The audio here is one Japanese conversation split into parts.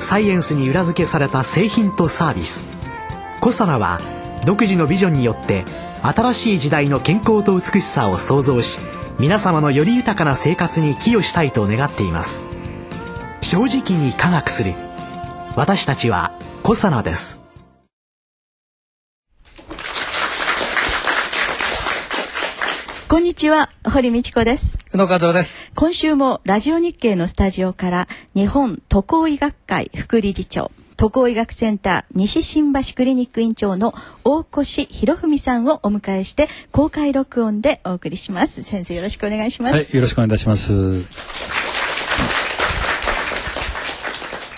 サイエンスに裏付けされた製品とサービス。コサナは独自のビジョンによって新しい時代の健康と美しさを創造し皆様のより豊かな生活に寄与したいと願っています。正直に科学する。私たちはコサナです。こんにちは、堀道子です。宇野和夫です。今週もラジオ日経のスタジオから日本渡航医学会副理事長、渡航医学センター西新橋クリニック院長の大越博文さんをお迎えして公開録音でお送りします。先生よろしくお願いします。はい、よろしくお願いいたします。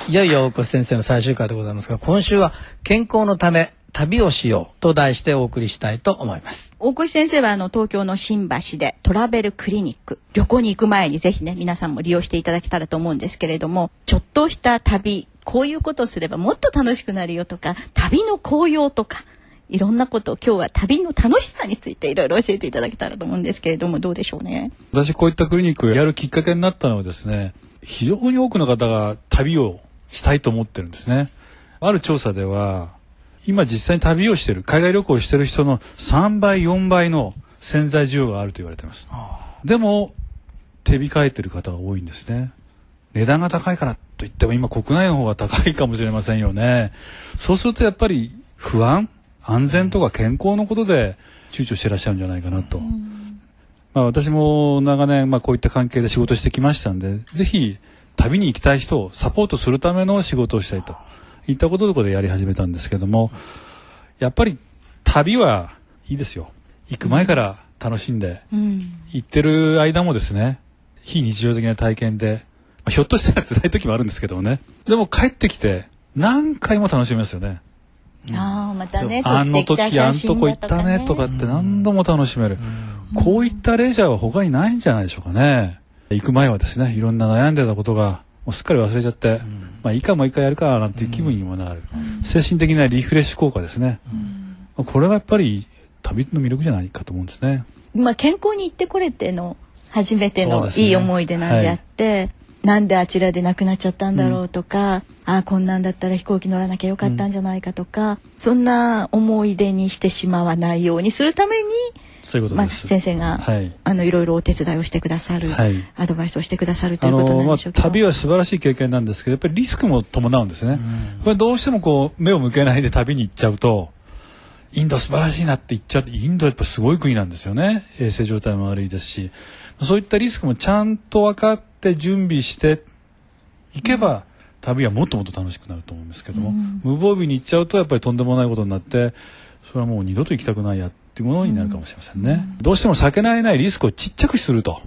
いよいよ大越先生の最終回でございますが、今週は健康のため旅をしようと題してお送りしたいと思います。大越先生はあの東京の新橋でトラベルクリニック旅行に行く前にぜひね皆さんも利用していただけたらと思うんですけれどもちょっとした旅こういうことをすればもっと楽しくなるよとか旅の紅葉とかいろんなことを今日は旅の楽しさについていろいろ教えていただけたらと思うんですけれどもどうでしょうね？私こういったクリニックをやるきっかけになったのはですね非常に多くの方が旅をしたいと思ってるんですねある調査では今実際に旅をしてる海外旅行をしてる人の3倍4倍の潜在需要があると言われています。でも手控えてる方が多いんですね。値段が高いからといっても今国内の方が高いかもしれませんよね。そうするとやっぱり不安安全とか健康のことで躊躇してらっしゃるんじゃないかなと、まあ、私も長年、まあ、こういった関係で仕事してきましたんで、ぜひ旅に行きたい人をサポートするための仕事をしたいといったことでやり始めたんですけども、やっぱり旅はいいですよ。行く前から楽しんで、うん、行ってる間もですね、非日常的な体験で、まあ、ひょっとしたら辛い時もあるんですけどもね、でも帰ってきて何回も楽しめますよね。ああまたねあの時、撮ってきたあんとこ行ったねとかって何度も楽しめる。こういったレジャーは他にないんじゃないでしょうかね。行く前はですね、いろんな悩んでたことが、もうすっかり忘れちゃって、まあいいかもう一回やるかなんていう気分にもなる。精神的なリフレッシュ効果ですね。まあこれがやっぱり旅の魅力じゃないかと思うんですね。まあ健康に行ってこれての初めてのいい思い出なんであって、なんであちらで亡くなっちゃったんだろうとか、ああこんなんだったら飛行機乗らなきゃよかったんじゃないかとか、そんな思い出にしてしまわないようにするために、まあ、そういうこと。先生が、はい。あのいろいろお手伝いをしてくださる、はい。アドバイスをしてくださるといあうことなんでしょうけど、旅は素晴らしい経験なんですけどやっぱりリスクも伴うんですね、これどうしてもこう目を向けないで旅に行っちゃうとインド素晴らしいなって言っちゃう。インドはやっぱすごい国なんですよね。衛生状態も悪いですしそういったリスクもちゃんと分かって準備していけば、旅はもっともっと楽しくなると思うんですけども、無防備に行っちゃうとやっぱりとんでもないことになってそれはもう二度と行きたくないやっていうものになるかもしれませんね、どうしても避けられないリスクをちっちゃくすると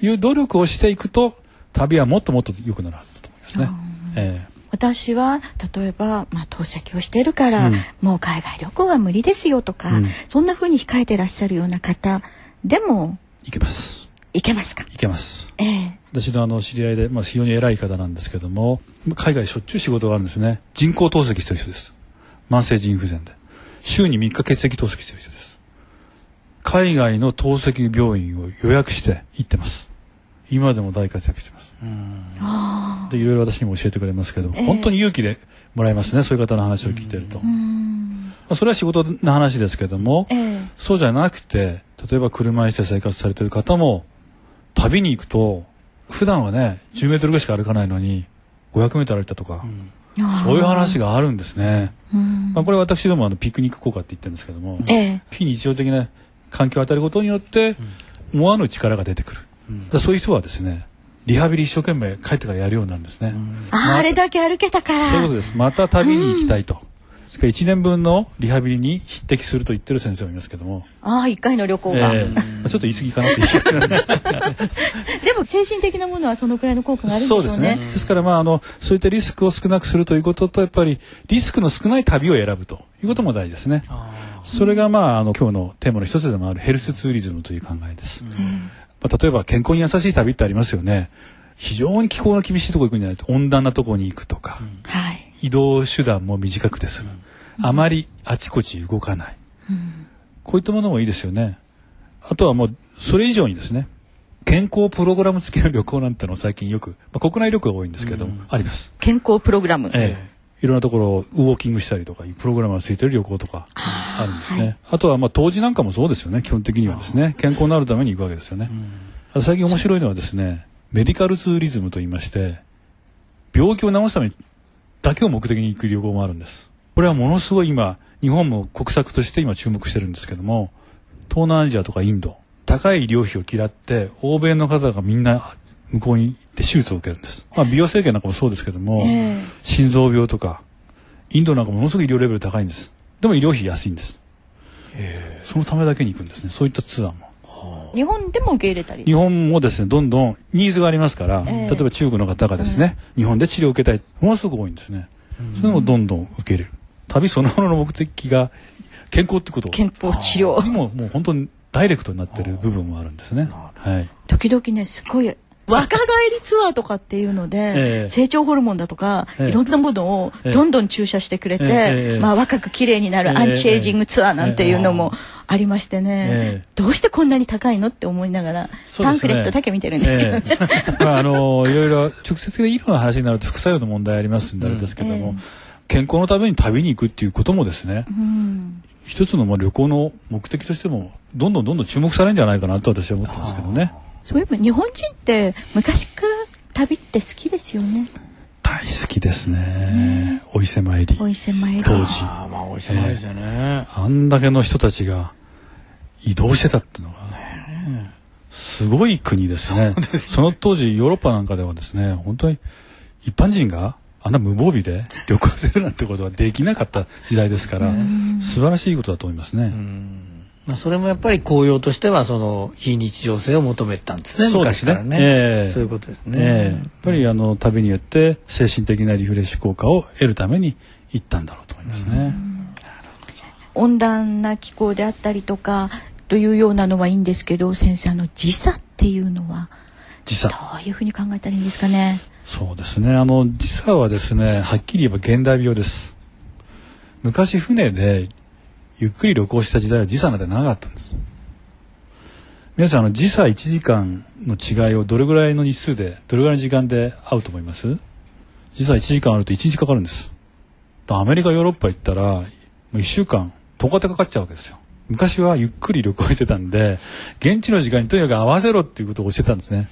いう努力をしていくと旅はもっともっと良くなるはずだと思いますね。え私は例えば、まあ、透析をしているから、うん。もう海外旅行は無理ですよとか、うん。そんな風に控えてらっしゃるような方でもえいけます。いけますか？いけます。ええ。私のあの知り合いで、まあ、非常に偉い方なんですけども海外しょっちゅう仕事があるんですね。人工透析してる人です。慢性腎不全で。週に3日血液透析してる人です。海外の透析病院を予約して行ってます。今でも大活躍してます。でいろいろ私にも教えてくれますけど、ええ。本当に勇気でもらえますね。そういう方の話を聞いてると、まあ、それは仕事の話ですけども、ええ。そうじゃなくて例えば車椅子で生活されてる方も旅に行くと普段はね10メートルぐらいしか歩かないのに500メートル歩いたとか、そういう話があるんですね。うん。まあ、これ私どもあのピクニック効果って言ってるんですけども、ええ。非日常的な環境を与えることによって思わぬ力が出てくる、そういう人はですねリハビリ一生懸命帰ってからやるようになるんですね、ああれだけ歩けたから。そういうことです。また旅に行きたいと、ですから1年分のリハビリに匹敵すると言ってる先生もいますけども、ああ一回の旅行が、えーまあちょっと言い過ぎかなってで でも精神的なものはそのくらいの効果があるんでしょね。そううですね。ですからまああのそういったリスクを少なくするということとやっぱりリスクの少ない旅を選ぶということも大事ですね。それがまああの今日のテーマの一つでもあるヘルスツーリズムという考えです。まあ、例えば健康に優しい旅ってありますよね。非常に気候の厳しいところ行くんじゃないと温暖なところに行くとか、はい移動手段も短くて済む、あまりあちこち動かない、こういったものもいいですよね。あとはもうそれ以上にですね健康プログラム付きの旅行なんてのを最近よく、まあ、国内旅行が多いんですけど、あります、健康プログラム、ええ。いろんなところをウォーキングしたりとかいうプログラムがついてる旅行とかあるんですね、あとはまあ当時なんかもそうですよね基本的にはですね。健康になるために行くわけですよね、あと最近面白いのはですねメディカルツーリズムと言いまして病気を治すためにだけを目的に行く旅行もあるんです。これはものすごい今日本も国策として今注目してるんですけども東南アジアとかインド高い医療費を嫌って欧米の方がみんな向こうに行って手術を受けるんです、まあ、美容整形なんかもそうですけども、ええ。心臓病とかインドなんかものすごく医療レベル高いんです。でも医療費安いんです。そのためだけに行くんですね。そういったツアーも日本でも受け入れたり。日本もですねどんどんニーズがありますから、ええ。例えば中国の方がですね、日本で治療を受けたいものすごく多いんですね、それもどんどん受け入れる。旅そのものの目的が健康ってこと。健康治療。にももう本当にダイレクトになってる部分もあるんですね。はい。時々ねすごい若返りツアーとかっていうので、ええ。成長ホルモンだとか、ええ。いろんなものをええ。どんどん注射してくれて、ええまあ、若く綺麗になるええ。アンチエイジングツアーなんていうのもありましてね、ええ。どうしてこんなに高いのって思いながら、パンフレットだけ見てるんですけどね。ああのいろいろ直接的な医療の話になると副作用の問題ありますんであれですけども、健康のために旅に行くっていうこともですね、うん。一つのまあ旅行の目的としてもどんどんどんどん注目されるんじゃないかなと私は思ってますけどねそういえば日本人って昔から旅って好きですよね。大好きですね、お伊勢参りお伊勢参り。当時ああまあ美味しそうですよね。あんだけの人たちが移動してたっていうのがすごい国ですねその当時ヨーロッパなんかではですね本当に一般人があんな無防備で旅行するなんてことはできなかった時代ですから素晴らしいことだと思いますね。まあそれもやっぱり紅葉としてはその非日常性を求めてたんですね。そうですね昔からね。ええそういうことですね。ええやっぱりあの旅によって精神的なリフレッシュ効果を得るために行ったんだろうと思いますね。温暖な気候であったりとかというようなのはいいんですけど先生あの時差っていうのは時差どういうふうに考えたらいいんですかね？そうですね。あの、時差はですね、はっきり言えば現代病です。昔船でゆっくり旅行した時代は時差なんてなかったんです。皆さん、あの、時差1時間の違いをどれぐらいの日数で、どれぐらいの時間で会うと思います？時差1時間あると1日かかるんです。アメリカ、ヨーロッパ行ったら、1週間、10日でかかっちゃうわけですよ。昔はゆっくり旅行してたんで、現地の時間にとにかく合わせろっていうことを教えたんですね。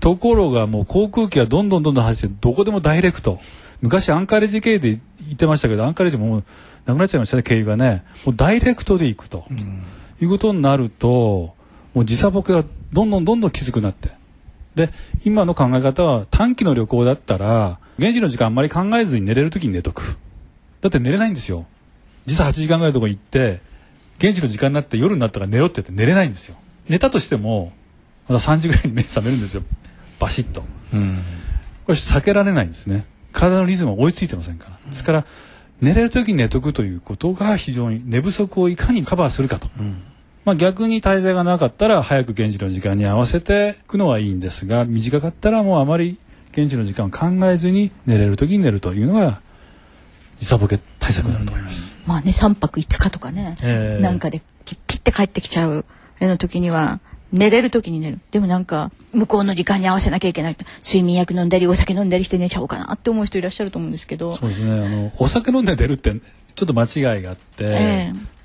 ところがもう航空機はどんどんどんどん走ってどこでもダイレクト昔アンカレジ経由で行ってましたけどアンカレジももうなくなっちゃいましたね経由がね。もうダイレクトで行くと、いうことになるともう時差ボケがどんどんどんどんきつくなって。で今の考え方は短期の旅行だったら現地の時間あんまり考えずに寝れる時に寝とく。だって寝れないんですよ。時差8時間ぐらいのとこ行って現地の時間になって夜になったから寝ろって言って寝れないんですよ。寝たとしてもまだ3時ぐらいに目覚めるんですよ。バシッと。うん。これ避けられないんですね体のリズムが追いついてませんから。ですから寝れる時に寝とくということが非常に寝不足をいかにカバーするかと、まあ、逆に滞在がなかったら早く現地の時間に合わせていくのはいいんですが短かったらもうあまり現地の時間を考えずに寝れる時に寝るというのが時差ボケ対策になると思います、まあね3泊5日とかね、ええ。なんかでピッピッて帰ってきちゃうあの時には寝れる時に寝る。でもなんか向こうの時間に合わせなきゃいけない。睡眠薬飲んだりお酒飲んだりして寝ちゃおうかなって思う人いらっしゃると思うんですけど。そうですね。あのお酒飲んで寝るってちょっと間違いがあって、ええ。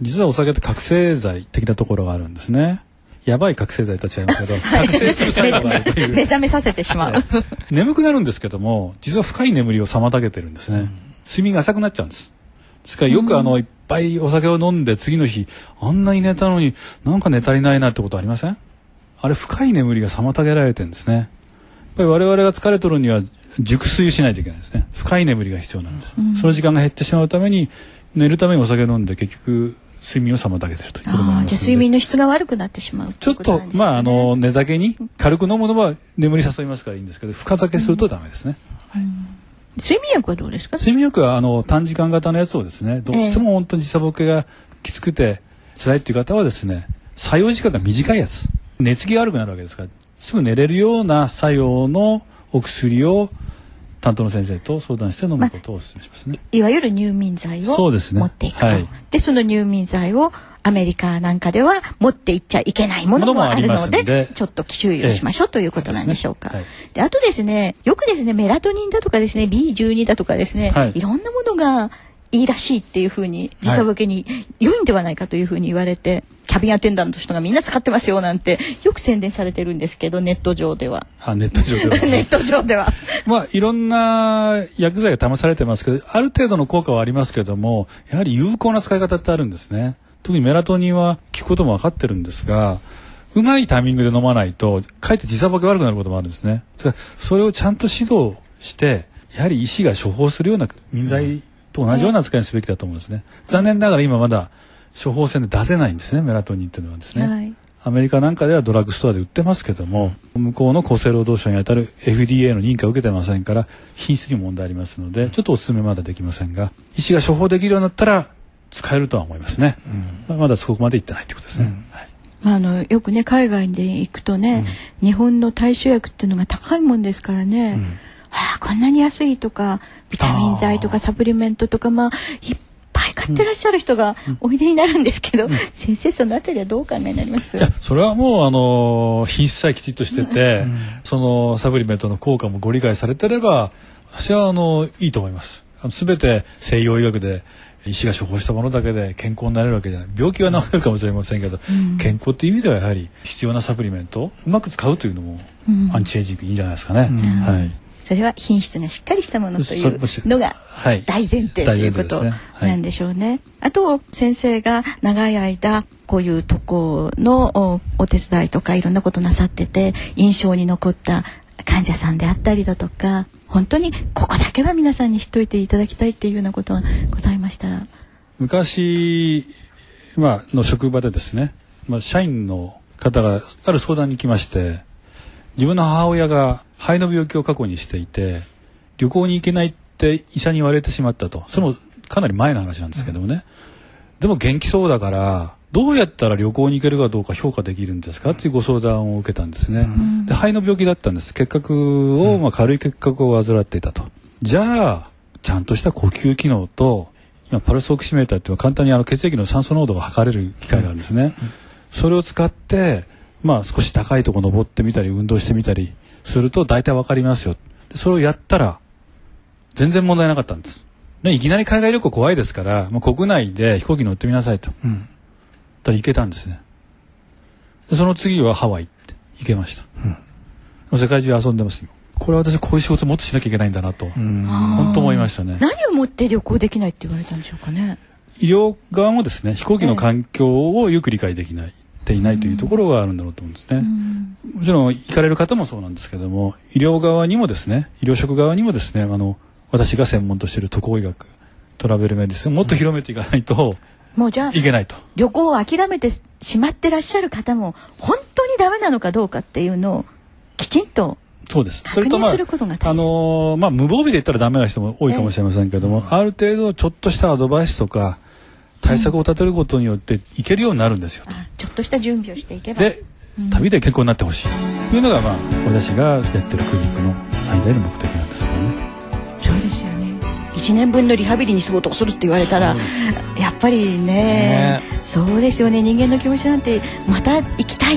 実はお酒って覚醒剤的なところがあるんですね。やばい覚醒剤とは違いますけど 覚醒する作用があるという目覚めさせてしまう、眠くなるんですけども実は深い眠りを妨げてるんですね、睡眠が浅くなっちゃうんです。ですからよくあの、いっぱいお酒を飲んで次の日あんなに寝たのになんか寝足りないなってことありません？あれ深い眠りが妨げられてるんですね。やっぱり我々が疲れとるには熟睡しないといけないですね。深い眠りが必要なんです、その時間が減ってしまうために寝るためにお酒飲んで結局睡眠を妨げてるということもああーじゃあります睡眠の質が悪くなってしまうちょっとまああの寝酒に軽く飲むのは眠り誘いますからいいんですけど深酒するとダメですね、睡眠薬はどうですか？睡眠薬はあの短時間型のやつをですねどうしても本当に時差ボケがきつくて辛いっていう方はですね作用時間が短いやつ。寝つきが悪くなるわけですからすぐ寝れるような作用のお薬を担当の先生と相談して飲むことをお勧めしますね。いわゆる入眠剤をそうですね。持っていくと。はい。でその入眠剤をアメリカなんかでは持っていっちゃいけないものもあるものでちょっと注意をしましょうということなんでしょうか。はい。であとですねよくですねメラトニンだとかですね B12 だとかですね、はい。い、ろんなものがいいらしいっていうふうに時差ボケに良いんではないかというふうに言われて、キャビンアテンダントの人がみんな使ってますよなんてよく宣伝されてるんですけどネット上では。あネット上では ネット上では。まあ、いろんな薬剤が試されてますけど、ある程度の効果はありますけども、やはり有効な使い方ってあるんですね。特にメラトニンは効くことも分かってるんですが、うまいタイミングで飲まないと、かえって時差ボケ悪くなることもあるんですね。それをちゃんと指導して、やはり医師が処方するような民剤と同じような使いにすべきだと思うんですね。残念ながら今まだ処方箋で出せないんですね、メラトニンっていうのはですね。はい。アメリカなんかではドラッグストアで売ってますけども、向こうの厚生労働省にあたる FDA の認可を受けてませんから、品質にも問題ありますので、ちょっとお勧めまだできませんが、医師が処方できるようになったら、使えるとは思いますね。まあまだそこまでいってないということですね。はい。まあ、あのよくね海外で行くとね、日本の対処薬っていうのが高いもんですからね、はあ、こんなに安いとかビタミン剤とかサプリメントとかまあいっぱい買ってらっしゃる人がおいでになるんですけど、先生そのあたりはどうお考えになります？いや、それはもう、あの、品質さえきちっとしてて、そのサプリメントの効果もご理解されてれば、私は、あの、いいと思います。すべて西洋医学で、医師が処方したものだけで健康になれるわけじゃない。病気は治るかもしれませんけど、健康っていう意味ではやはり必要なサプリメントをうまく使うというのも、アンチエイジングいいんじゃないですかね。はい。それは品質がしっかりしたものというのがはい大前提ということなんでしょうね。あと先生が長い間こういうとこのおお手伝いとかいろんなことなさってて印象に残った患者さんであったりだとか本当にここだけは皆さんに知っといていただきたいっていうようなことがございましたら。昔、まあ、の職場でですね、まあ、社員の方がある相談に来まして自分の母親が肺の病気を過去にしていて旅行に行けないって医者に言われてしまったと。それもかなり前の話なんですけどもね、でも元気そうだからどうやったら旅行に行けるかどうか評価できるんですか？っていうご相談を受けたんですね、で肺の病気だったんです。結核を、まあ、軽い結核を患っていたと。じゃあちゃんとした呼吸機能と今パルスオキシメーターっていうのは簡単にあの血液の酸素濃度が測れる機械があるんですね、それを使ってまあ少し高いとこ登ってみたり運動してみたりすると大体わかりますよ。でそれをやったら全然問題なかったんです。でいきなり海外旅行怖いですから、まあ、国内で飛行機乗ってみなさいと、だから行けたんですね。でその次はハワイって行けました、もう世界中遊んでますよ。これは私こういう仕事もっとしなきゃいけないんだなと、本当思いましたね。何をもって旅行できないって言われたんでしょうかね。医療側もですね飛行機の環境をよく理解できない、ていないというところがあるんだろうと思うんですね、もちろん行かれる方もそうなんですけども医療側にもですね医療職側にもですねあの私が専門としている渡航医学トラベルメディスンをもっと広めていかないともうじゃあいけないと、旅行を諦めてしまってらっしゃる方も本当にダメなのかどうかっていうのをきちんとそうです。確認することが大切あのーまあ無防備で言ったらダメな人も多いかもしれませんけども、ある程度ちょっとしたアドバイスとか対策を立てることによっていけるようになるんですよ、あちょっとした準備をしていけば。で旅で健康になってほしいというのがまあ私がやってるクリニックの最大の目的なんですけどね。そうですよね。1年分のリハビリに相当するって言われたら、やっぱりねね。そうですよね。人間の気持ちなんてまた行きたい。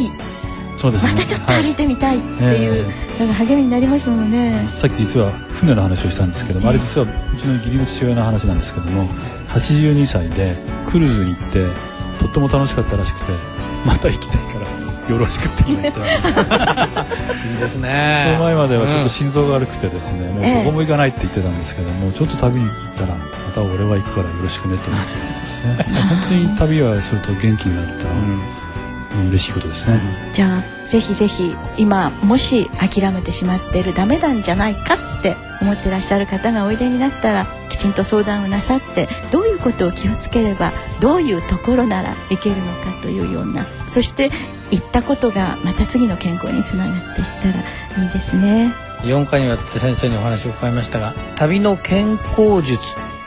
そうですね。またちょっと歩いてみたいっていう、えなんか励みになりますもんね。さっき実は船の話をしたんですけども、あれ実はうちの義理の父親の話なんですけども82歳でクルーズに行ってとっても楽しかったらしくてまた行きたいからよろしくって今言ってました。いいですそねの前まではちょっと心臓が悪くてですね、もうどこも行かないって言ってたんですけども、ちょっと旅に行ったらまた俺は行くからよろしくねって言ってますね。本当に旅はすると元気になるってのは、うん嬉しいことですね、じゃあぜひぜひ今もし諦めてしまっているダメなんじゃないかってって思ってらっしゃる方がおいでになったらきちんと相談をなさってどういうことを気をつければどういうところならいけるのかというようなそして言ったことがまた次の健康につながっていったらいいですね。4回にわたって先生にお話を伺いましたが「旅の健康術」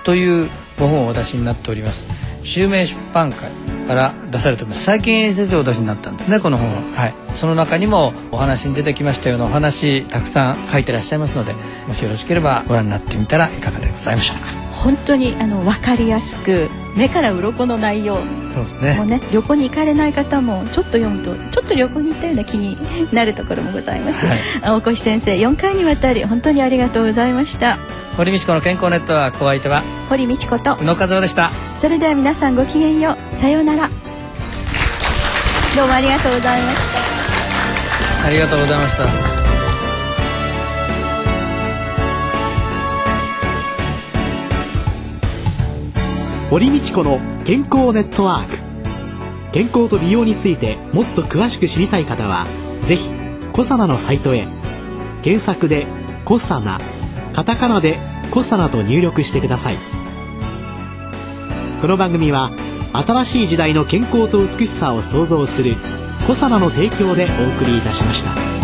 というご本をお出しになっております襲名出版会から出されてます。最近先生お出しになったんですねこの本は、はい、その中にもお話に出てきましたようなお話たくさん書いてらっしゃいますのでもしよろしければご覧になってみたらいかがでございましょうか。本当にあの分かりやすく目から鱗の内容。そうですね。もうね旅行に行かれない方もちょっと読むとちょっと旅行に行ったような気になるところもございます、はい。大越先生4回にわたり本当にありがとうございました。堀道子の健康ネットワークお相手は堀道子と。宇野和夫でした。それでは皆さんごきげんよう。さようなら。どうもありがとうございました。ありがとうございました堀道子の健康ネットワーク。健康と美容についてもっと詳しく知りたい方はぜひコサナのサイトへ。検索で「コサナ」カタカナで「コサナ」と入力してください。この番組は新しい時代の健康と美しさを創造するコサナの提供でお送りいたしました。